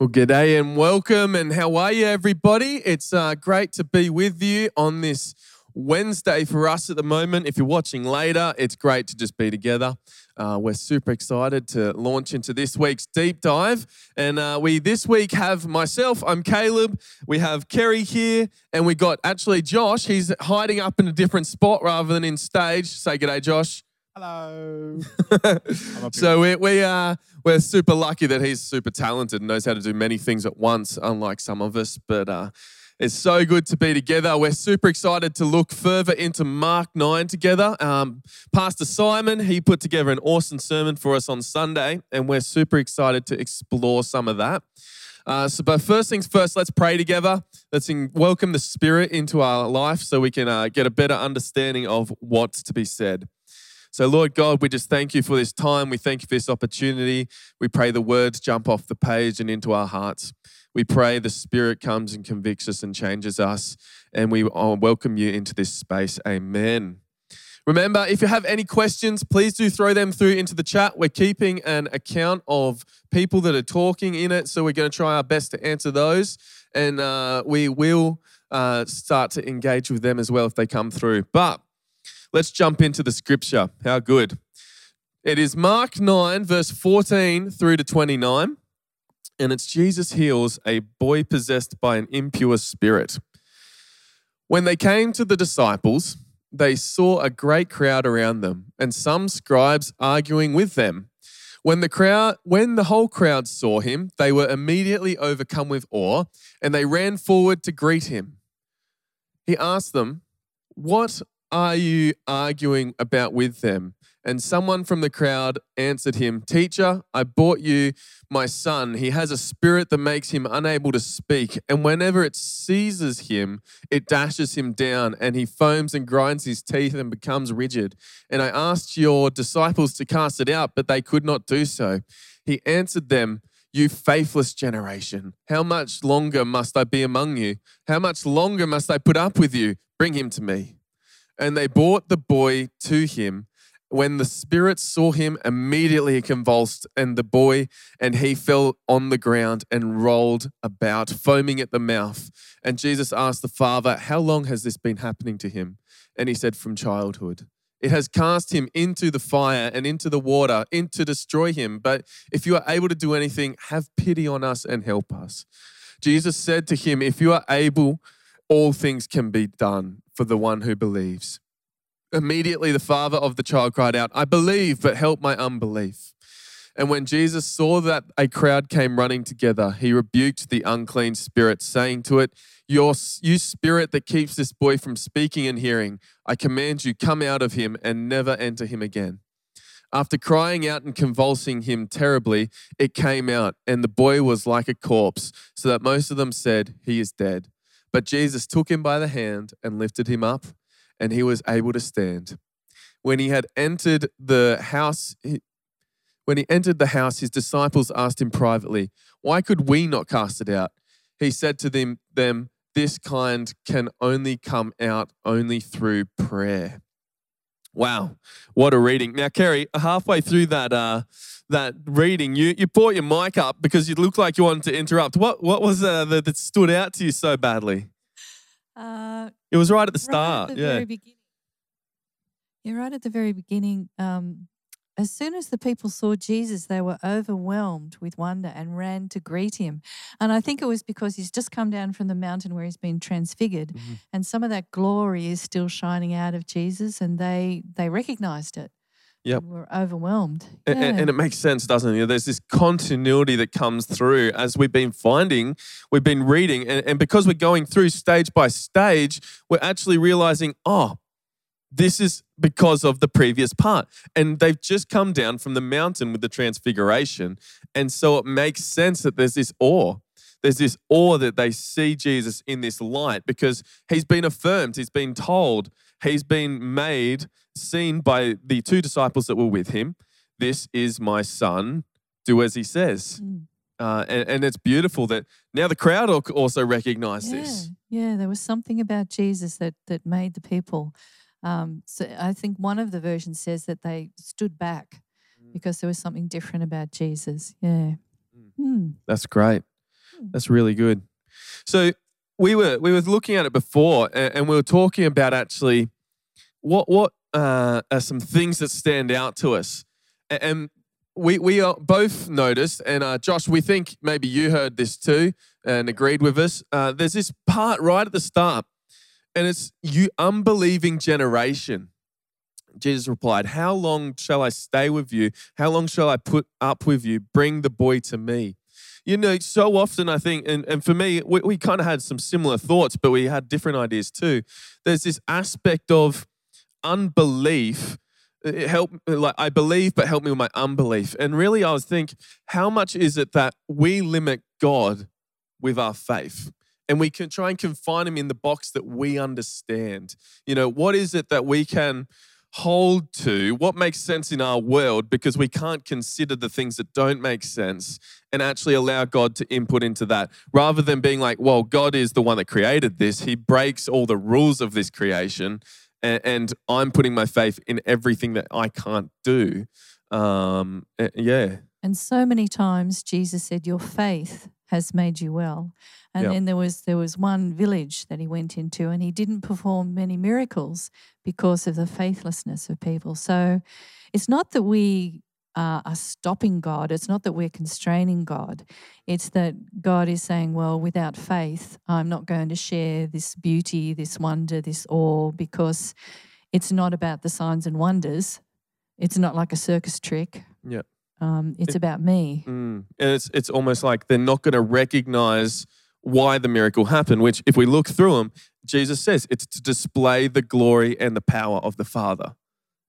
Well, g'day and welcome, and how are you, everybody? It's uh, great to be with you on this Wednesday for us at the moment. If you're watching later, it's great to just be together. Uh, we're super excited to launch into this week's deep dive, and uh, we this week have myself. I'm Caleb. We have Kerry here, and we got actually Josh. He's hiding up in a different spot rather than in stage. Say g'day, Josh. Hello. so we, we are we're super lucky that he's super talented and knows how to do many things at once, unlike some of us. But uh, it's so good to be together. We're super excited to look further into Mark 9 together. Um, Pastor Simon, he put together an awesome sermon for us on Sunday, and we're super excited to explore some of that. Uh, so, but first things first, let's pray together. Let's in, welcome the Spirit into our life so we can uh, get a better understanding of what's to be said. So, Lord God, we just thank you for this time. We thank you for this opportunity. We pray the words jump off the page and into our hearts. We pray the Spirit comes and convicts us and changes us. And we uh, welcome you into this space. Amen. Remember, if you have any questions, please do throw them through into the chat. We're keeping an account of people that are talking in it, so we're going to try our best to answer those. And uh, we will uh, start to engage with them as well if they come through. But Let's jump into the scripture. How good. It is Mark 9, verse 14 through to 29. And it's Jesus heals a boy possessed by an impure spirit. When they came to the disciples, they saw a great crowd around them and some scribes arguing with them. When the crowd when the whole crowd saw him, they were immediately overcome with awe and they ran forward to greet him. He asked them, "What are you arguing about with them? And someone from the crowd answered him, Teacher, I brought you my son. He has a spirit that makes him unable to speak. And whenever it seizes him, it dashes him down, and he foams and grinds his teeth and becomes rigid. And I asked your disciples to cast it out, but they could not do so. He answered them, you faithless generation, how much longer must I be among you? How much longer must I put up with you? Bring him to me. And they brought the boy to him. When the spirit saw him, immediately he convulsed, and the boy and he fell on the ground and rolled about, foaming at the mouth. And Jesus asked the father, How long has this been happening to him? And he said, From childhood. It has cast him into the fire and into the water, in to destroy him. But if you are able to do anything, have pity on us and help us. Jesus said to him, If you are able, all things can be done for the one who believes. Immediately, the father of the child cried out, I believe, but help my unbelief. And when Jesus saw that a crowd came running together, he rebuked the unclean spirit, saying to it, Your, You spirit that keeps this boy from speaking and hearing, I command you, come out of him and never enter him again. After crying out and convulsing him terribly, it came out, and the boy was like a corpse, so that most of them said, He is dead. But Jesus took him by the hand and lifted him up, and he was able to stand. When he had entered the house, when he entered the house, his disciples asked him privately, Why could we not cast it out? He said to them, them This kind can only come out only through prayer. Wow, what a reading. Now, Kerry, halfway through that, uh, that reading, you, you brought your mic up because you looked like you wanted to interrupt. What what was uh, that, that stood out to you so badly? Uh, it was right at the start. Right at the yeah. very beginning. Yeah, right at the very beginning. Um, as soon as the people saw Jesus, they were overwhelmed with wonder and ran to greet him. And I think it was because he's just come down from the mountain where he's been transfigured, mm-hmm. and some of that glory is still shining out of Jesus, and they they recognized it. Yep. We're overwhelmed. Yeah. And, and, it makes sense, doesn't it? You know, there's this continuity that comes through as we've been finding, we've been reading, and, and because we're going through stage by stage, we're actually realizing, oh, this is because of the previous part. And they've just come down from the mountain with the transfiguration. And so it makes sense that there's this awe. There's this awe that they see Jesus in this light because he's been affirmed, he's been told, he's been made seen by the two disciples that were with him. This is my son. Do as he says. Mm. Uh, and, and, it's beautiful that now the crowd also recognize yeah, this. Yeah, there was something about Jesus that that made the people. Um, so I think one of the versions says that they stood back mm. because there was something different about Jesus. Yeah. Mm. Mm. That's great. That's really good. So we were we were looking at it before, and, and we were talking about actually what what uh, are some things that stand out to us, A- and we we are both noticed, and uh, Josh, we think maybe you heard this too and agreed with us. Uh, there's this part right at the start, and it's you unbelieving generation. Jesus replied, How long shall I stay with you? How long shall I put up with you? Bring the boy to me. You know, so often I think, and, and for me, we, we kind of had some similar thoughts, but we had different ideas too. There's this aspect of unbelief. It help like I believe, but help me with my unbelief. And really, I was think, how much is it that we limit God with our faith? And we can try and confine him in the box that we understand. You know, what is it that we can hold to what makes sense in our world because we can't consider the things that don't make sense and actually allow God to input into that rather than being like, well, God is the one that created this. He breaks all the rules of this creation and, and I'm putting my faith in everything that I can't do. Um, yeah. And so many times Jesus said, Your faith has made you well. And Yep. then there was there was one village that he went into and he didn't perform many miracles because of the faithlessness of people. So it's not that we uh, are stopping God. It's not that we're constraining God. It's that God is saying, well, without faith, I'm not going to share this beauty, this wonder, this awe, because it's not about the signs and wonders. It's not like a circus trick. Yep. Um, it's It- about me. Mm. And it's it's almost like they're not going to recognize why the miracle happened. Which, if we look through them, Jesus says it's to display the glory and the power of the Father,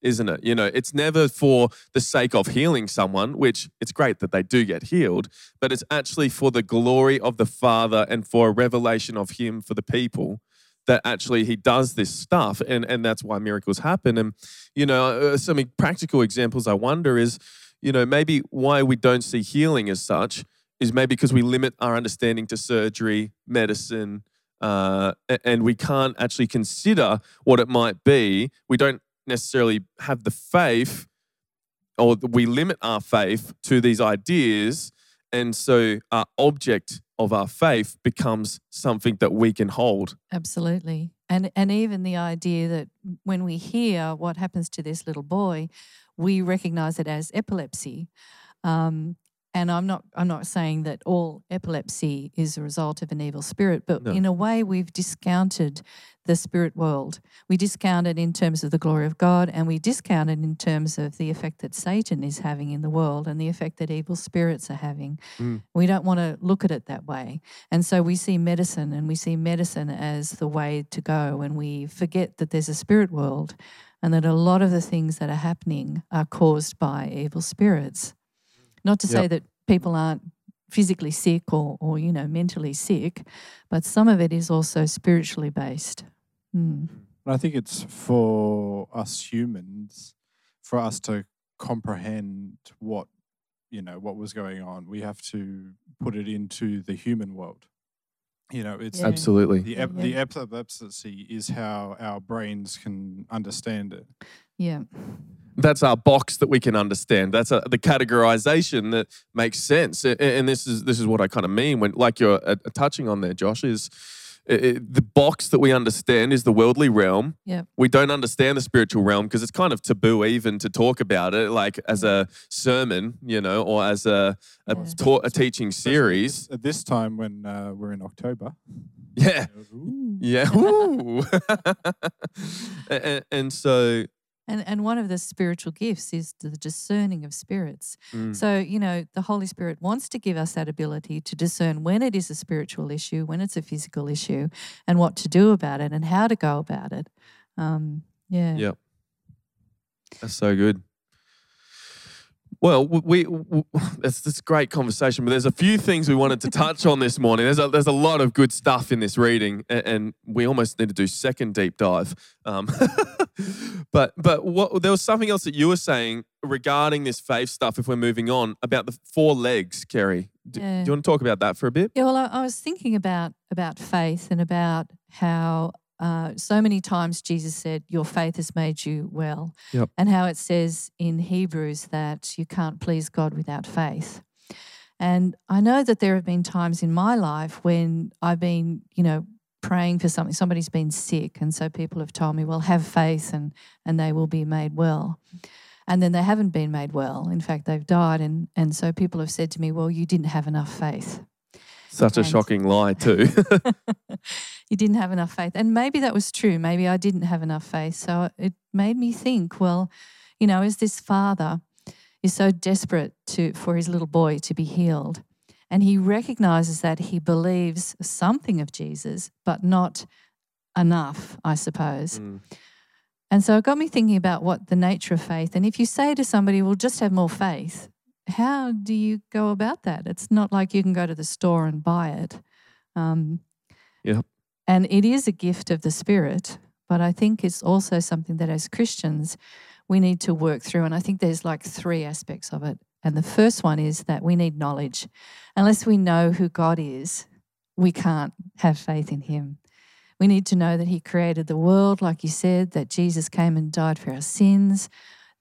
isn't it? You know, it's never for the sake of healing someone, which it's great that they do get healed, but it's actually for the glory of the Father and for a revelation of Him for the people. That actually he does this stuff, and and that's why miracles happen. And you know, uh, some practical examples I wonder is you know, maybe why we don't see healing as such is maybe because we limit our understanding to surgery, medicine, uh, and we can't actually consider what it might be. We don't necessarily have the faith, or we limit our faith to these ideas. And so our object of our faith becomes something that we can hold. Absolutely. And and even the idea that when we hear what happens to this little boy, we recognize it as epilepsy. Um, and I'm not I'm not saying that all epilepsy is a result of an evil spirit, but No. in a way we've discounted the spirit world. We discount it in terms of the glory of God and we discount it in terms of the effect that Satan is having in the world and the effect that evil spirits are having. Mm. We don't want to look at it that way. And so we see medicine and we see medicine as the way to go and we forget that there's a spirit world and that a lot of the things that are happening are caused by evil spirits. Not to say that people aren't physically sick or, or you know mentally sick, but some of it is also spiritually based. Mm. I think it's for us humans, for us to comprehend what you know what was going on. We have to put it into the human world. You know, it's Yeah. Absolutely. the ep- Yeah. the epilepsy is how our brains can understand it. Yeah. that's our box that we can understand. That's a, the categorization that makes sense. A- a- And this is this is what I kind of mean when, like you're uh, touching on there, Josh, is the box that we understand is the worldly realm. Yep. We don't understand the spiritual realm because it's kind of taboo even to talk about it, like as a sermon, you know, or as a a, Yeah. taught, a teaching series. At this time when uh, we're in October. Yeah. Ooh. Yeah. Ooh. and, and so, And and one of the spiritual gifts is the discerning of spirits. mm, So, you know, the Holy Spirit wants to give us that ability to discern when it is a spiritual issue, when it's a physical issue, and what to do about it and how to go about it. Um, yeah. Yep. That's so good. Well, we, w- that's this great conversation, but there's a few things we wanted to touch on this morning. There's a, there's a lot of good stuff in this reading, and, and we almost need to do second deep dive. Um, but but what there was something else that you were saying regarding this faith stuff. If we're moving on about the four legs, Kerry, do, Yeah. do you want to talk about that for a bit? Yeah, well, I, I was thinking about about faith and about how uh, so many times Jesus said, "Your faith has made you well," Yep. and how it says in Hebrews that you can't please God without faith. And I know that there have been times in my life when I've been, you know, praying for something. Somebody's been sick, and so people have told me, "Well, have faith, and and they will be made well." And then they haven't been made well. In fact, they've died, and and so people have said to me, "Well, you didn't have enough faith." Such a shocking lie, too. you didn't have enough faith. And maybe that was true. Maybe I didn't have enough faith. So it made me think, well, you know, as this father is so desperate to for his little boy to be healed, and he recognizes that he believes something of Jesus, but not enough, I suppose. Mm. And so it got me thinking about what the nature of faith. And if you say to somebody, well, just have more faith, how do you go about that? It's not like you can go to the store and buy it. Um, Yep. And it is a gift of the Spirit, but I think it's also something that as Christians we need to work through. And I think there's like three aspects of it. And the first one is that we need knowledge. Unless we know who God is, we can't have faith in Him. We need to know that He created the world, like you said, that Jesus came and died for our sins,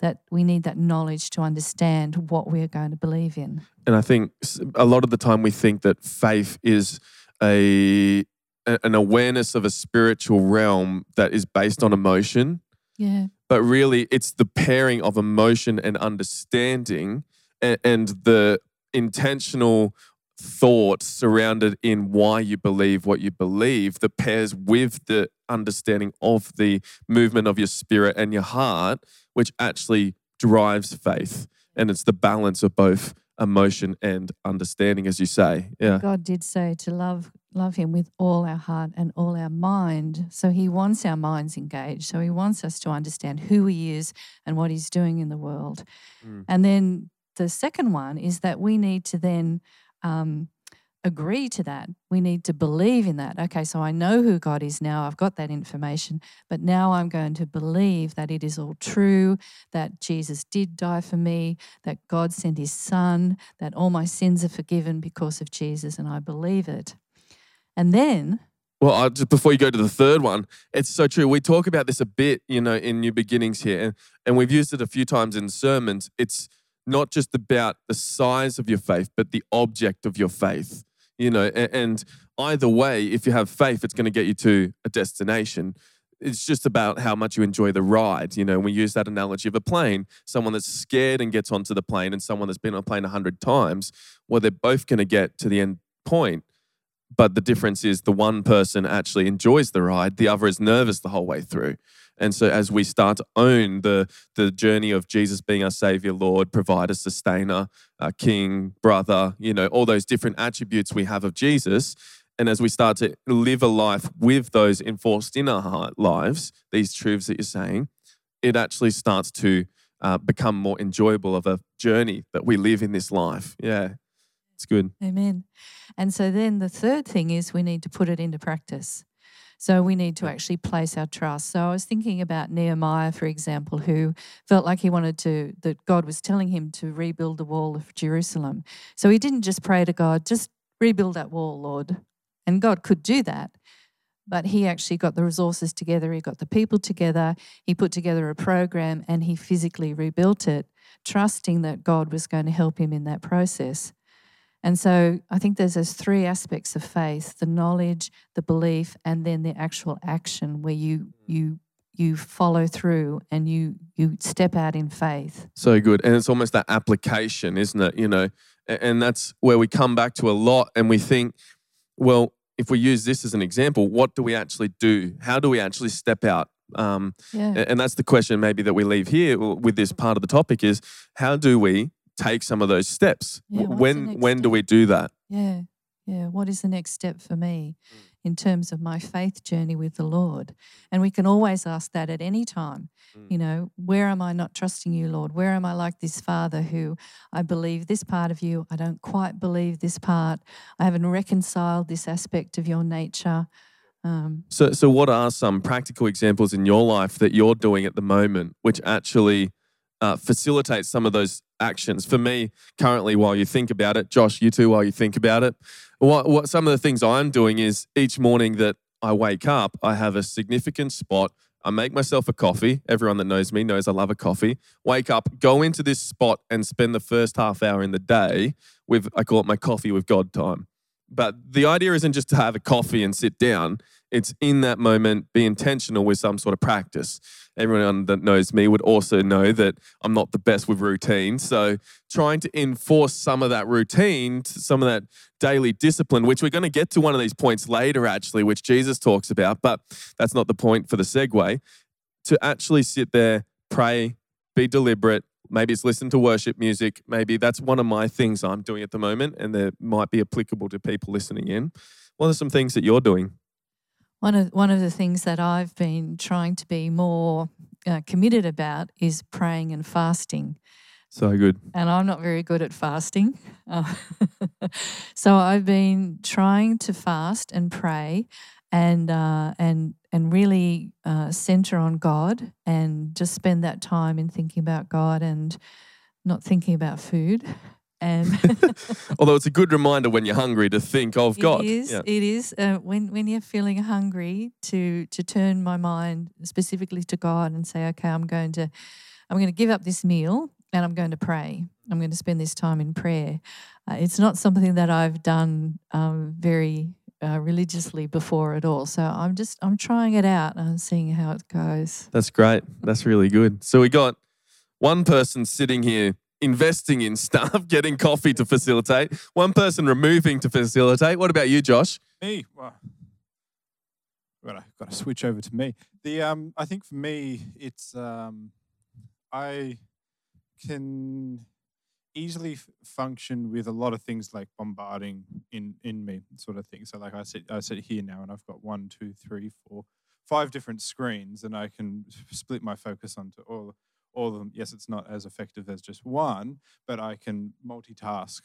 that we need that knowledge to understand what we are going to believe in. And I think a lot of the time we think that faith is a an awareness of a spiritual realm that is based on emotion, Yeah. but really it's the pairing of emotion and understanding and, and the intentional thought surrounded in why you believe what you believe that pairs with the understanding of the movement of your spirit and your heart, which actually drives faith. And it's the balance of both emotion and understanding, as you say. Yeah. God did say to love love him with all our heart and all our mind. So he wants our minds engaged. So he wants us to understand who he is and what he's doing in the world. Mm. And then the second one is that we need to then um, agree to that. We need to believe in that. Okay, so I know who God is now. I've got that information, but now I'm going to believe that it is all true, that Jesus did die for me, that God sent his son, that all my sins are forgiven because of Jesus, and I believe it. And then, Well, I, just before you go to the third one, it's so true. We talk about this a bit, you know, in New Beginnings here, and, and we've used it a few times in sermons. It's not just about the size of your faith, but the object of your faith, you know. And, and either way, if you have faith, it's going to get you to a destination. It's just about how much you enjoy the ride. You know, we use that analogy of a plane. Someone that's scared and gets onto the plane, and someone that's been on a plane a hundred times. Well, they're both going to get to the end point but the difference is the one person actually enjoys the ride the other is nervous the whole way through. And so as we start to own the the journey of jesus being our savior lord provider sustainer uh, king brother you know all those different attributes we have of jesus and as we start to live a life with those enforced in our heart lives these truths that you're saying it actually starts to uh, become more enjoyable of a journey that we live in this life. Yeah it's good Amen. And so then the third thing is we need to put it into practice. So we need to actually place our trust. So I was thinking about Nehemiah, for example, who felt like he wanted to, that God was telling him to rebuild the wall of Jerusalem. So he didn't just pray to God, just rebuild that wall, Lord. And God could do that. But he actually got the resources together, he got the people together, he put together a program, and he physically rebuilt it, trusting that God was going to help him in that process. And so I think there's those three aspects of faith: the knowledge, the belief, and then the actual action where you you you follow through and you you step out in faith. So good. And it's almost that application, isn't it? You know, and that's where we come back to a lot and we think, well, if we use this as an example, what do we actually do? How do we actually step out? Um, Yeah. and that's the question maybe that we leave here with this part of the topic is how do we take some of those steps? Yeah, W- what's the when when do we do that? Yeah. Yeah. What is the next step for me in terms of my faith journey with the Lord? And we can always ask that at any time. Mm. You know, where am I not trusting you, Lord? Where am I like this father who I believe this part of you, I don't quite believe this part. I haven't reconciled this aspect of your nature. Um, So, so what are some practical examples in your life that you're doing at the moment, which actually uh, facilitate some of those actions? For me, currently, while you think about it, Josh, you too, while you think about it, what, what some of the things I'm doing is each morning that I wake up, I have a significant spot. I make myself a coffee. Everyone that knows me knows I love a coffee. Wake up, go into this spot, and spend the first half hour in the day with I call it my coffee with God time. But the idea isn't just to have a coffee and sit down. It's in that moment, be intentional with some sort of practice. Everyone that knows me would also know that I'm not the best with routine. So, trying to enforce some of that routine, some of that daily discipline, which we're going to get to one of these points later, actually, which Jesus talks about, but that's not the point for the segue. To actually sit there, pray, be deliberate, maybe it's listen to worship music. Maybe that's one of my things I'm doing at the moment, and that might be applicable to people listening in. What are some things that you're doing? One of one of the things that I've been trying to be more uh, committed about is praying and fasting. So good. And I'm not very good at fasting. Uh, so I've been trying to fast and pray and uh, and and really uh, center on God and just spend that time in thinking about God and not thinking about food. And although it's a good reminder when you're hungry to think of God, it is. Yeah. It is uh, when when you're feeling hungry to to turn my mind specifically to God and say, okay, I'm going to I'm going to give up this meal and I'm going to pray. I'm going to spend this time in prayer. Uh, it's not something that I've done um, very uh, religiously before at all. So I'm just I'm trying it out and I'm seeing how it goes. That's great. That's really good. So we got one person sitting here investing in stuff, getting coffee to facilitate. One person removing to facilitate. What about you, Josh? Me, well, got to got to switch over to me. The um, I think for me, it's um, I can easily f- function with a lot of things like bombarding in in me sort of thing so like i sit i sit here now and i've got one two three four five different screens and i can split my focus onto all all of them yes it's not as effective as just one but i can multitask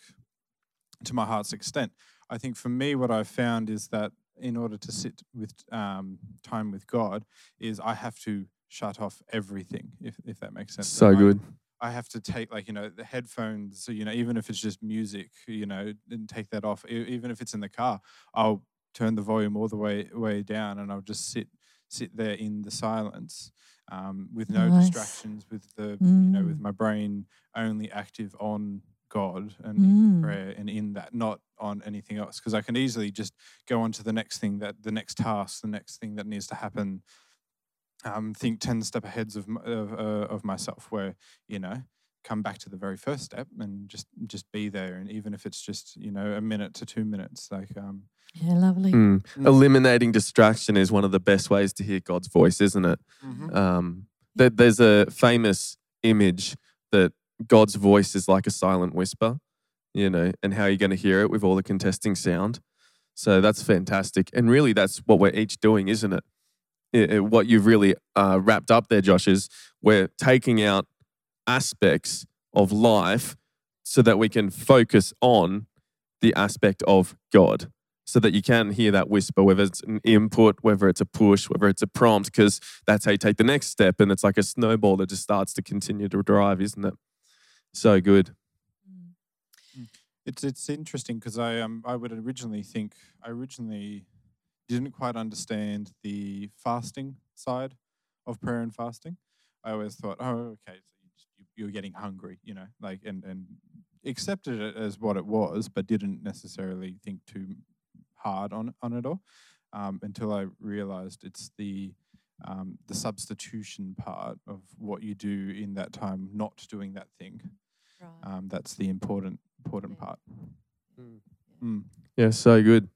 to my heart's extent i think for me what i've found is that in order to sit with um, time with god is i have to shut off everything if, if that makes sense So And I- good. I have to take like you know the headphones, you know, even if it's just music, you know, and take that off. E- Even if it's in the car, I'll turn the volume all the way way down, and I'll just sit sit there in the silence, um, with no Nice. distractions, with the you know with Mm. my brain only active on God and in Mm. prayer and in that, not on anything else. Because I can easily just go on to the next thing that the next task, the next thing that needs to happen, um, think 10 step ahead of, of, uh, of myself where you know come back to the very first step and just just be there and even if it's just you know a minute to two minutes like um Yeah, lovely. Mm. Mm. Eliminating distraction is one of the best ways to hear God's voice, isn't it? Um, there, there's a famous image that God's voice is like a silent whisper, you know, and how you're going to hear it with all the contesting sound. So that's fantastic. And really, that's what we're each doing, isn't it? It- it- what you've really uh, wrapped up there, Josh, is we're taking out aspects of life so that we can focus on the aspect of God so that you can hear that whisper, whether it's an input, whether it's a push, whether it's a prompt, because that's how you take the next step. And it's like a snowball that just starts to continue to drive, isn't it? So good. Mm. it's it's interesting because i um i would originally think i originally didn't quite understand the fasting side of prayer and fasting i always thought oh okay so you just, you, you're getting hungry you know like and and accepted it as what it was but didn't necessarily think too hard on on it all um, until i realized it's the um, the substitution part of what you do in that time not doing that thing Right. um, that's the important important Yeah. part. Mm. Mm. Yeah, so good.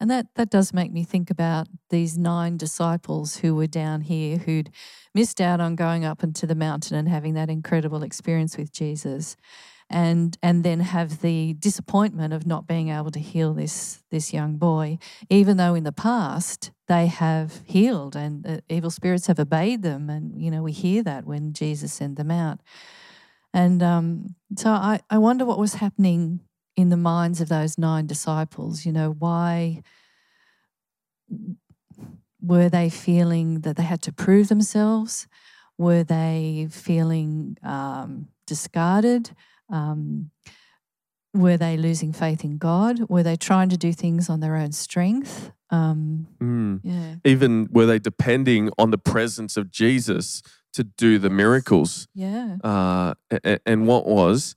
And that, that does make me think about these nine disciples who were down here who'd missed out on going up into the mountain and having that incredible experience with Jesus. And, and then have the disappointment of not being able to heal this, this young boy, even though in the past they have healed and evil spirits have obeyed them. And, you know, we hear that when Jesus sent them out. And um, so I, I wonder what was happening in the minds of those nine disciples. You know, why were they feeling that they had to prove themselves? Were they feeling um, discarded? Um, were they losing faith in God? Were they trying to do things on their own strength? Um, Mm. yeah, Even were they depending on the presence of Jesus to do the miracles? yeah, Uh, and what was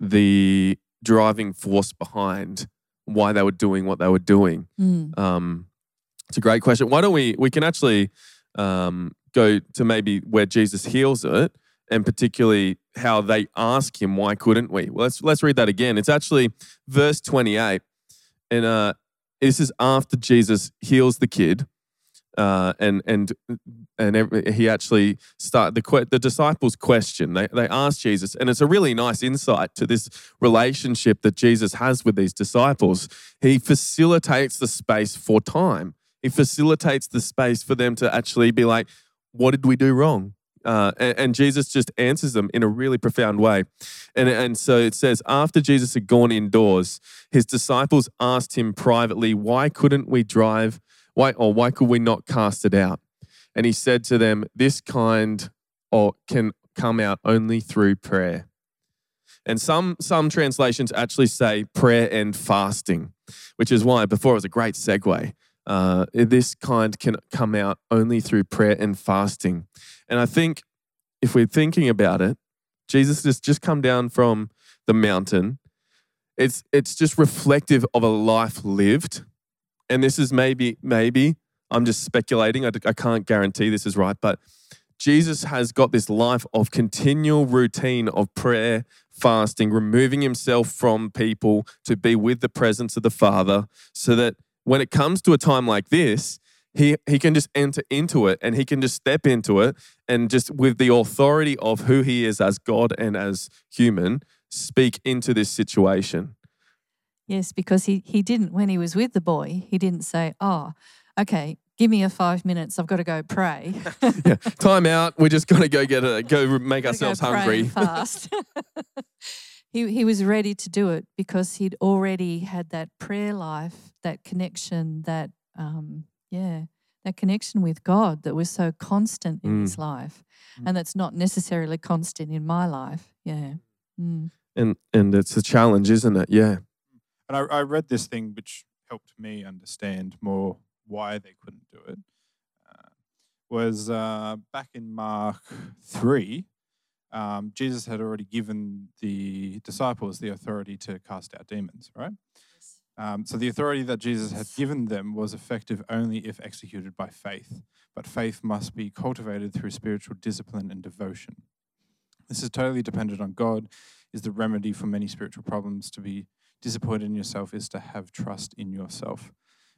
the driving force behind why they were doing what they were doing? Mm. Um, it's a great question. Why don't we? We can actually um, go to maybe where Jesus heals it, and particularly how they ask him, "Why couldn't we?" Well, let's let's read that again. It's actually verse twenty-eight, and uh, this is after Jesus heals the kid, uh, and and and every, he actually start the the disciples question. They they ask Jesus, and it's a really nice insight to this relationship that Jesus has with these disciples. He facilitates the space for time. He facilitates the space for them to actually be like, "What did we do wrong?" Uh, and, and, Jesus just answers them in a really profound way. And, and so it says, after Jesus had gone indoors, his disciples asked him privately, Why couldn't we drive? Why, or why could we not cast it out? And he said to them, This kind or can come out only through prayer. And some, some translations actually say prayer and fasting, which is why before it was a great segue. Uh, this kind can come out only through prayer and fasting. And I think if we're thinking about it, Jesus has just come down from the mountain. It's, it's just reflective of a life lived. And this is maybe, maybe, I'm just speculating. I, I can't guarantee this is right, but Jesus has got this life of continual routine of prayer, fasting, removing himself from people to be with the presence of the Father so that when it comes to a time like this, he, he can just enter into it and he can just step into it and just with the authority of who he is as God and as human, speak into this situation. Yes, because he, he didn't, when he was with the boy, he didn't say, Oh, okay, give me a five minutes. I've got to go pray. yeah, time out. We're just going to go get a, go make ourselves go hungry. fast. he, he was ready to do it because he'd already had that prayer life, that connection, that, um, yeah, that connection with God that was so constant in Mm. his life. Mm. And that's not necessarily constant in my life. Yeah. Mm. And and it's a challenge, isn't it? Yeah. And I, I read this thing which helped me understand more why they couldn't do it. Uh, was uh, back in Mark 3, um, Jesus had already given the disciples the authority to cast out demons, right? Um, so the authority that Jesus had given them was effective only if executed by faith, but faith must be cultivated through spiritual discipline and devotion. This is totally dependent on God. Is the remedy for many spiritual problems to be disappointed in yourself is to have trust in yourself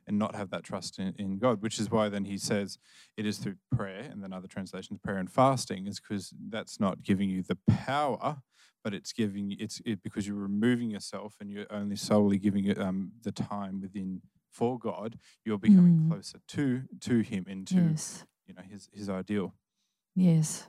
and not have that trust in, in God, which is why then he says it is through prayer, and then other translations, prayer and fasting, is because that's not giving you the power, but it's giving it's it because you're removing yourself and you're only solely giving it um, the time within for God. You're becoming Mm. closer to to Him into Yes. you know His His ideal. Yes.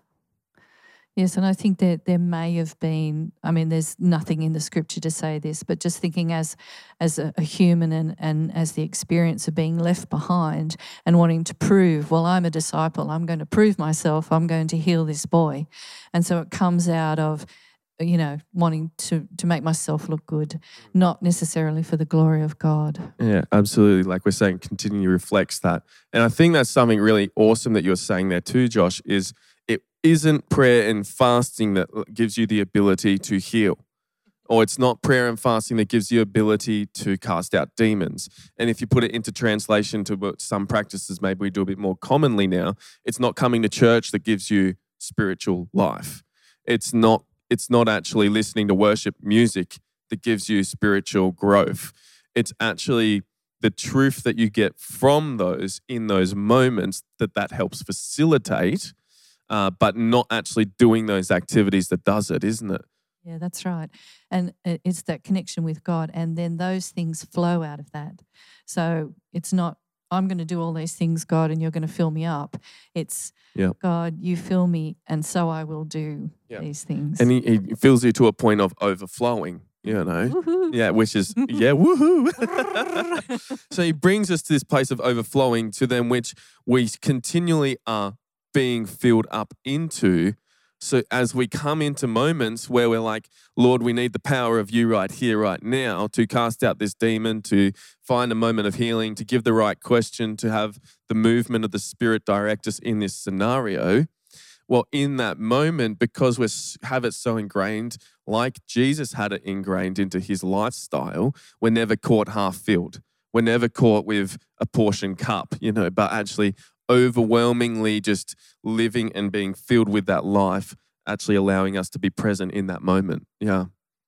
Yes, and I think that there may have been, I mean, there's nothing in the scripture to say this, but just thinking as as a, a human and, and as the experience of being left behind and wanting to prove, well, I'm a disciple, I'm going to prove myself, I'm going to heal this boy. And so it comes out of, you know, wanting to to make myself look good, mm. not necessarily for the glory of God. Yeah, absolutely. Like we're saying, continue reflects that. And I think that's something really awesome that you're saying there too, Josh, is isn't prayer and fasting that gives you the ability to heal. Or it's not prayer and fasting that gives you ability to cast out demons. And if you put it into translation to what some practices maybe we do a bit more commonly now, it's not coming to church that gives you spiritual life. It's not it's not actually listening to worship music that gives you spiritual growth. It's actually the truth that you get from those in those moments that that helps facilitate, uh, but not actually doing those activities that does it, isn't it? Yeah, that's right. And it's that connection with God. And then those things flow out of that. So it's not, I'm going to do all these things, God, and you're going to fill me up. It's, Yeah. God, you fill me, and so I will do Yeah. these things. And he, he fills you to a point of overflowing, you know? Woohoo. Yeah, which is, yeah, woohoo. so he brings us to this place of overflowing to them which we continually are being filled up into. So as we come into moments where we're like, Lord, we need the power of you right here, right now to cast out this demon, to find a moment of healing, to give the right question, to have the movement of the Spirit direct us in this scenario. well, in that moment, because we have it so ingrained, like Jesus had it ingrained into his lifestyle, we're never caught half filled. We're never caught with a portion cup, you know, but actually overwhelmingly just living and being filled with that life, actually allowing us to be present in that moment. Yeah.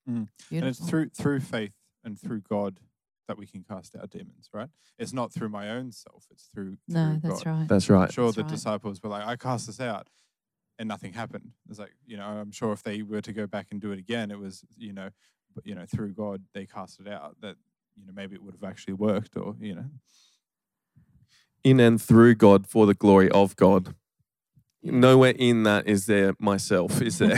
Mm. And it's through through faith and through God that we can cast out demons, right? It's not through my own self, it's through, No, that's God. right. That's right. I'm sure That's the right. disciples were like, I cast this out and nothing happened. It's like, you know, I'm sure if they were to go back and do it again, it was, you know, you know, through God they cast it out that, you know, maybe it would have actually worked or, you know. In and through God for the glory of God. Nowhere in that is there myself, is there?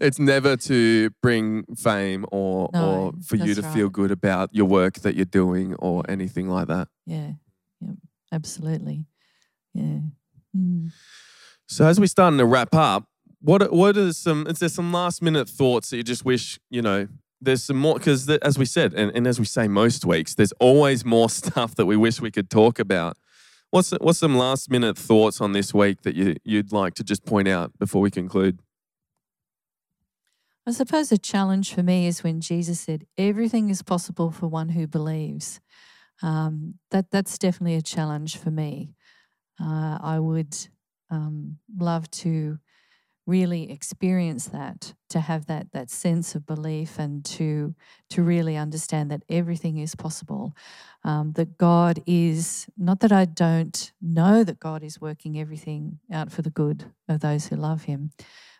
it's never to bring fame or No, or for you to that's feel good about your work that you're doing or anything like that. Yeah. Yeah. Absolutely. Yeah. Mm. So as we're starting to wrap up, what what are some? Is there some last minute thoughts that you just wish you know? There's some more because as we said, and, and as we say most weeks, there's always more stuff that we wish we could talk about. What's what's some last minute thoughts on this week that you you'd like to just point out before we conclude? I suppose a challenge for me is when Jesus said, "Everything is possible for one who believes." Um, that that's definitely a challenge for me. Uh, I would um, love to really experience that, to have that that sense of belief, and to to really understand that everything is possible. Um, that God is not that I don't know that God is working everything out for the good of those who love Him,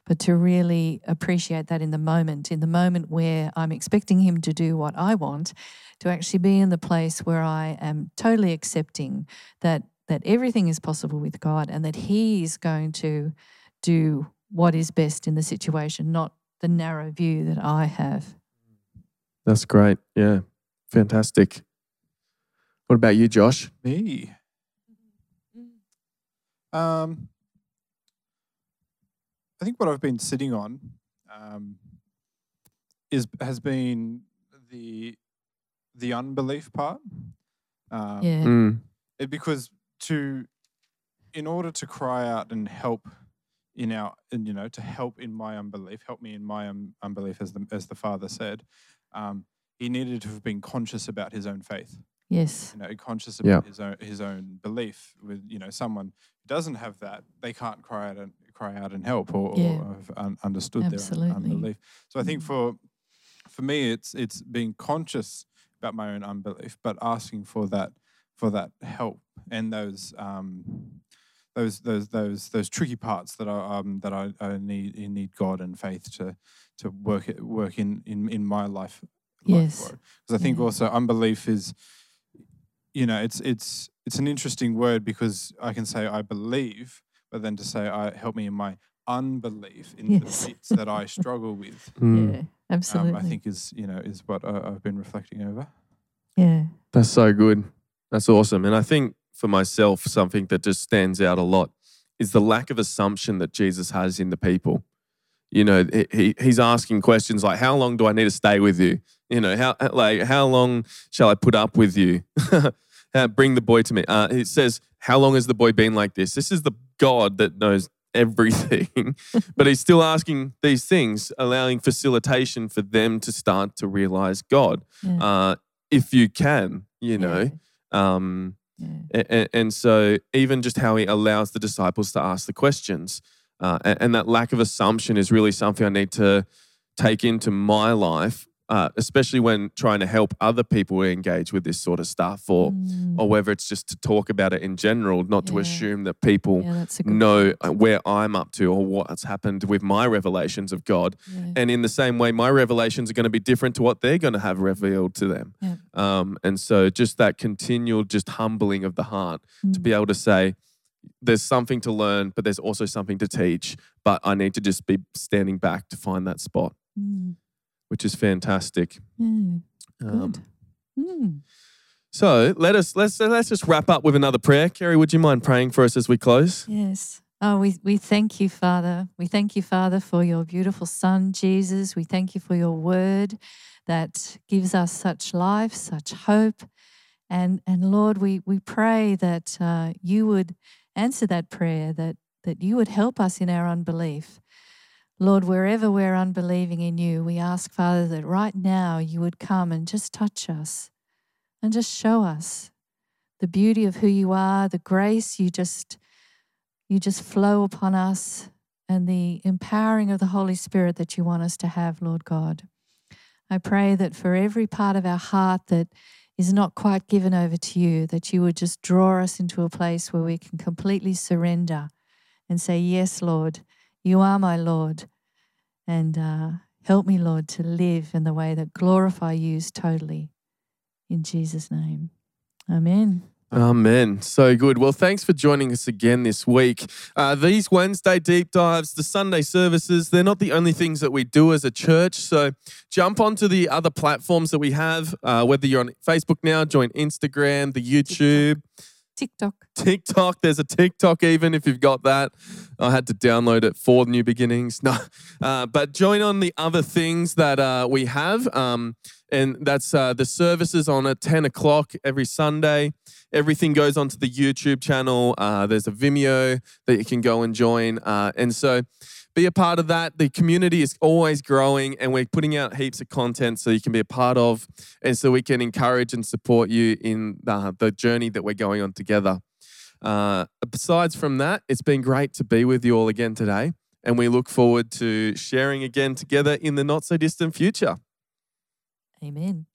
but to really appreciate that in the moment, in the moment where I'm expecting Him to do what I want, to actually be in the place where I am totally accepting that that everything is possible with God and that He is going to do what is best in the situation, not the narrow view that I have. That's great. Yeah, fantastic. What about you, Josh? Me. Um, I think what I've been sitting on um, is has been the the unbelief part. Um, Yeah. Mm, it, because to in order to cry out and help in our and you know to help in my unbelief help me in my um, unbelief as the as the father said um, he needed to have been conscious about his own faith Yes. you know conscious Yeah. about his own his own belief with you know someone who doesn't have that they can't cry out and cry out and help or, Yeah. or have un- understood their Absolutely. un- unbelief so i think Mm. for for me it's it's being conscious about my own unbelief but asking for that for that help and those um those those those those tricky parts that I um that I, I need I need God and faith to to work it work in in in my life. Yes. because I think Yeah. also unbelief is, you know, it's it's it's an interesting word because I can say I believe, but then to say I help me in my unbelief in Yes. the bits that I struggle with, mm. Yeah. Absolutely. um, I think is you know is what I, I've been reflecting over. yeah. That's so good. That's awesome. And I think for myself, something that just stands out a lot is the lack of assumption that Jesus has in the people. You know, he- he, he's asking questions like, "How long do I need to stay with you? You know, how like how long shall I put up with you? Uh, Bring the boy to me." Uh, it says, "How long has the boy been like this?" This is the God that knows everything, but he's still asking these things, allowing facilitation for them to start to realize God Yeah. uh, if you can, you know. Um, and, and so, even just how he allows the disciples to ask the questions, uh, and, and that lack of assumption is really something I need to take into my life, uh, especially when trying to help other people engage with this sort of stuff, or Mm. or whether it's just to talk about it in general, not to assume that people yeah, that's a good know point. where I'm up to or what's happened with my revelations of God. Yeah. And in the same way, my revelations are going to be different to what they're going to have revealed to them. Yeah. Um, and so, just that continual, just humbling of the heart to Mm. be able to say, there's something to learn, but there's also something to teach. But I need to just be standing back to find that spot, Mm. Which is fantastic. Yeah. Um, Good. Mm. so let us let's let's just wrap up with another prayer. Kerry, would you mind praying for us as we close? Yes. Oh, we, we thank you, Father. We thank you, Father, for your beautiful Son, Jesus. We thank you for your word that gives us such life, such hope. And, and Lord, we, we pray that uh, you would answer that prayer, that, that you would help us in our unbelief. Lord, wherever we're unbelieving in you, we ask, Father, that right now you would come and just touch us and just show us the beauty of who you are, the grace you just you just flow upon us and the empowering of the Holy Spirit that you want us to have, Lord God. I pray that for every part of our heart that is not quite given over to you, that you would just draw us into a place where we can completely surrender and say, Yes, Lord, you are my Lord. And uh, help me, Lord, to live in the way that glorify you totally. In Jesus' name. Amen. Amen. So good. Well, thanks for joining us again this week. Uh, these Wednesday deep dives, the Sunday services, they're not the only things that we do as a church. So jump onto the other platforms that we have, uh, whether you're on Facebook now, join Instagram, the YouTube. TikTok. TikTok. TikTok. There's a TikTok even if you've got that. I had to download it for New Beginnings. No, uh, but join on the other things that uh, we have. Um, and that's uh, the services on at 10 o'clock every Sunday. Everything goes onto the YouTube channel. Uh, there's a Vimeo that you can go and join. Uh, and so be a part of that. The community is always growing and we're putting out heaps of content so you can be a part of and so we can encourage and support you in the, the journey that we're going on together. Uh, besides from that, it's been great to be with you all again today. And we look forward to sharing again together in the not so distant future. Amen.